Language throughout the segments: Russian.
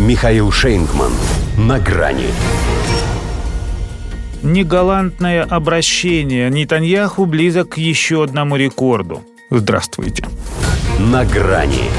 Михаил Шейнгман. На грани. Негалантное обращение Нетаньяху близок к еще одному рекорду. Здравствуйте. На грани.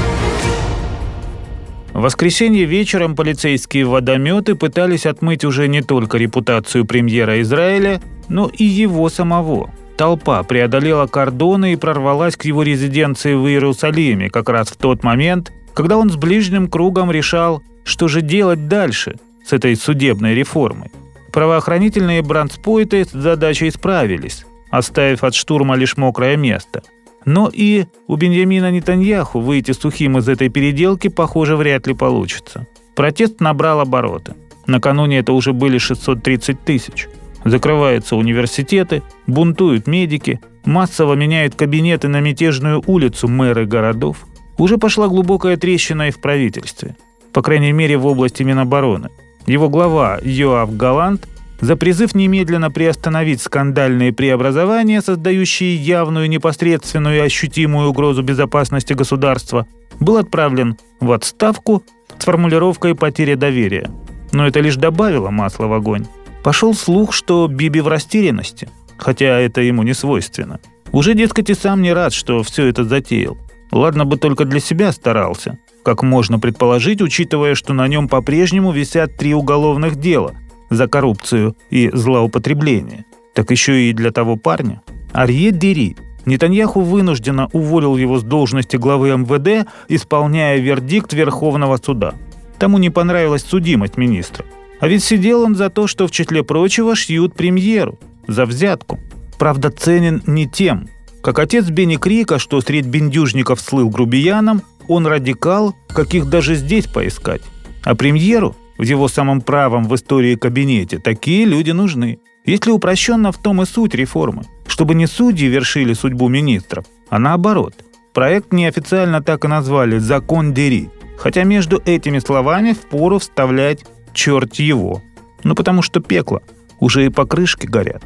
В воскресенье вечером полицейские водометы пытались отмыть уже не только репутацию премьера Израиля, но и его самого. Толпа преодолела кордоны и прорвалась к его резиденции в Иерусалиме как раз в тот момент, когда он с ближним кругом решал, что же делать дальше с этой судебной реформой. Правоохранительные бранспойты с задачей справились, оставив от штурма лишь мокрое место. Но и у Беньямина Нетаньяху выйти сухим из этой переделки, похоже, вряд ли получится. Протест набрал обороты. Накануне это уже были 630 тысяч. Закрываются университеты, бунтуют медики, массово меняют кабинеты на мятежную улицу мэры городов. Уже пошла глубокая трещина и в правительстве. По крайней мере, в области Минобороны. Его глава Йоав Галант за призыв немедленно приостановить скандальные преобразования, создающие явную непосредственную и ощутимую угрозу безопасности государства, был отправлен в отставку с формулировкой «потеря доверия». Но это лишь добавило масла в огонь. Пошел слух, что Биби в растерянности, хотя это ему не свойственно. Уже, дескать, и сам не рад, что все это затеял. Ладно бы только для себя старался, как можно предположить, учитывая, что на нем по-прежнему висят три уголовных дела за коррупцию и злоупотребление. Так еще и для того парня. Арье Дери. Нетаньяху вынужденно уволил его с должности главы МВД, исполняя вердикт Верховного суда. Тому не понравилась судимость министра – а ведь сидел он за то, что в числе прочего шьют премьеру. За взятку. Правда, ценен не тем. Как отец Бенни Крика, что среди бендюжников слыл грубияном, он радикал, каких даже здесь поискать. А премьеру, в его самом правом в истории кабинете, такие люди нужны. Если упрощенно в том и суть реформы, чтобы не судьи вершили судьбу министров, а наоборот. Проект неофициально так и назвали «Закон Дери», хотя между этими словами впору вставлять черт его. Ну потому что пекло, уже и покрышки горят.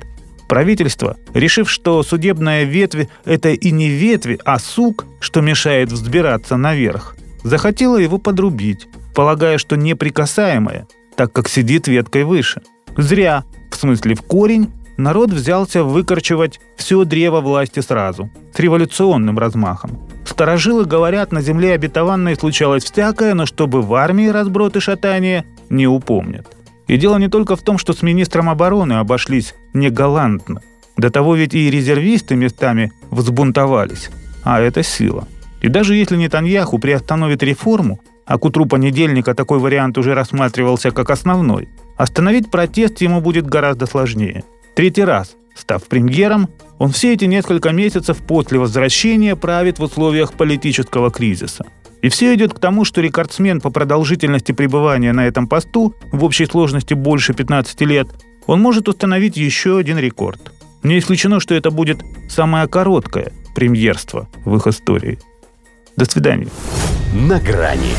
Правительство, решив, что судебная ветвь – это и не ветви, а сук, что мешает взбираться наверх, захотело его подрубить, полагая, что неприкасаемое, так как сидит веткой выше. Зря, в смысле в корень, народ взялся выкорчевать все древо власти сразу, с революционным размахом. Старожилы говорят, на земле обетованной случалось всякое, но чтобы в армии разброд и шатание не упомнят. И дело не только в том, что с министром обороны обошлись не галантно. До того ведь и резервисты местами взбунтовались. А это сила. И даже если Нетаньяху приостановит реформу, а к утру понедельника такой вариант уже рассматривался как основной, остановить протест ему будет гораздо сложнее. Третий раз, став премьером, он все эти несколько месяцев после возвращения правит в условиях политического кризиса. И все идет к тому, что рекордсмен по продолжительности пребывания на этом посту в общей сложности больше 15 лет, он может установить еще один рекорд. Не исключено, что это будет самое короткое премьерство в их истории. До свидания. На грани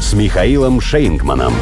с Михаилом Шейнгманом.